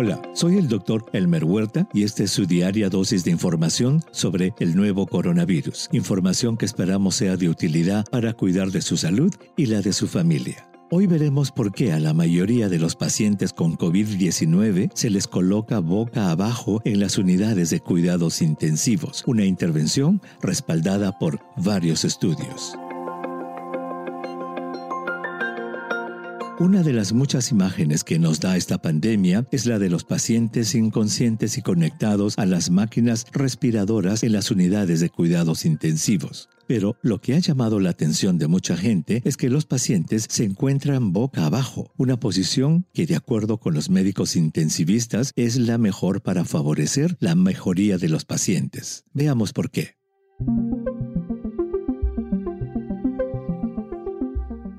Hola, soy el doctor Elmer Huerta y esta es su diaria dosis de información sobre el nuevo coronavirus. Información que esperamos sea de utilidad para cuidar de su salud y la de su familia. Hoy veremos por qué a la mayoría de los pacientes con COVID-19 se les coloca boca abajo en las unidades de cuidados intensivos, una intervención respaldada por varios estudios. Una de las muchas imágenes que nos da esta pandemia es la de los pacientes inconscientes y conectados a las máquinas respiradoras en las unidades de cuidados intensivos. Pero lo que ha llamado la atención de mucha gente es que los pacientes se encuentran boca abajo, una posición que de acuerdo con los médicos intensivistas es la mejor para favorecer la mejoría de los pacientes. Veamos por qué.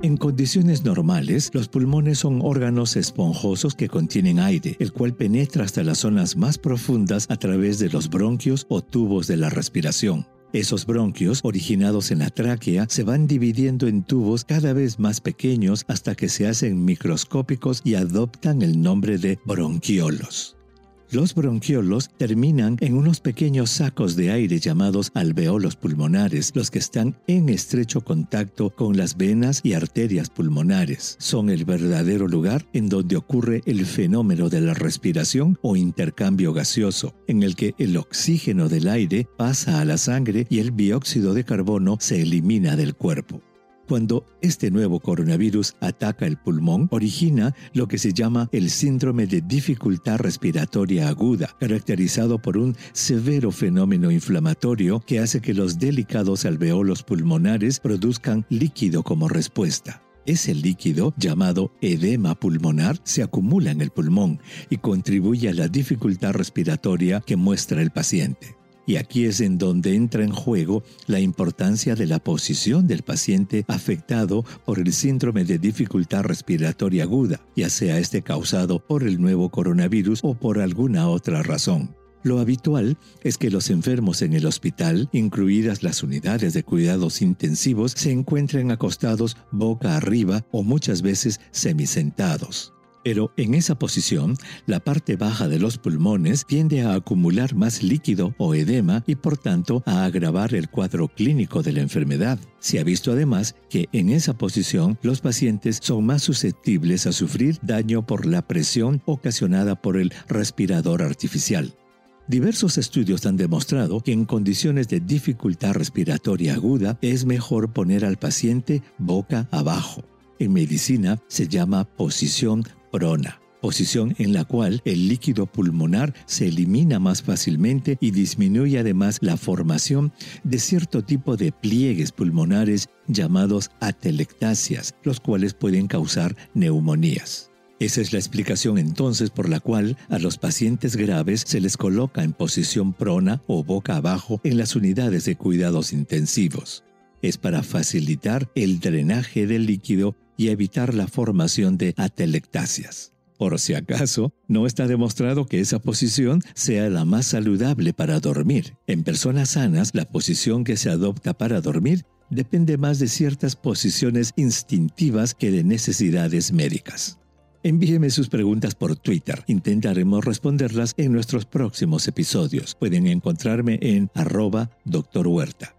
En condiciones normales, los pulmones son órganos esponjosos que contienen aire, el cual penetra hasta las zonas más profundas a través de los bronquios o tubos de la respiración. Esos bronquios, originados en la tráquea, se van dividiendo en tubos cada vez más pequeños hasta que se hacen microscópicos y adoptan el nombre de bronquiolos. Los bronquiolos terminan en unos pequeños sacos de aire llamados alveolos pulmonares, los que están en estrecho contacto con las venas y arterias pulmonares. Son el verdadero lugar en donde ocurre el fenómeno de la respiración o intercambio gaseoso, en el que el oxígeno del aire pasa a la sangre y el dióxido de carbono se elimina del cuerpo. Cuando este nuevo coronavirus ataca el pulmón, origina lo que se llama el síndrome de dificultad respiratoria aguda, caracterizado por un severo fenómeno inflamatorio que hace que los delicados alveolos pulmonares produzcan líquido como respuesta. Ese líquido, llamado edema pulmonar, se acumula en el pulmón y contribuye a la dificultad respiratoria que muestra el paciente. Y aquí es en donde entra en juego la importancia de la posición del paciente afectado por el síndrome de dificultad respiratoria aguda, ya sea este causado por el nuevo coronavirus o por alguna otra razón. Lo habitual es que los enfermos en el hospital, incluidas las unidades de cuidados intensivos, se encuentren acostados boca arriba o muchas veces semisentados. Pero en esa posición, la parte baja de los pulmones tiende a acumular más líquido o edema y por tanto a agravar el cuadro clínico de la enfermedad. Se ha visto además que en esa posición los pacientes son más susceptibles a sufrir daño por la presión ocasionada por el respirador artificial. Diversos estudios han demostrado que en condiciones de dificultad respiratoria aguda es mejor poner al paciente boca abajo. En medicina se llama posición prona, posición en la cual el líquido pulmonar se elimina más fácilmente y disminuye además la formación de cierto tipo de pliegues pulmonares llamados atelectasias, los cuales pueden causar neumonías. Esa es la explicación entonces por la cual a los pacientes graves se les coloca en posición prona o boca abajo en las unidades de cuidados intensivos. Es para facilitar el drenaje del líquido y evitar la formación de atelectasias. Por si acaso, no está demostrado que esa posición sea la más saludable para dormir. En personas sanas, la posición que se adopta para dormir depende más de ciertas posiciones instintivas que de necesidades médicas. Envíeme sus preguntas por Twitter. Intentaremos responderlas en nuestros próximos episodios. Pueden encontrarme en arroba Huerta.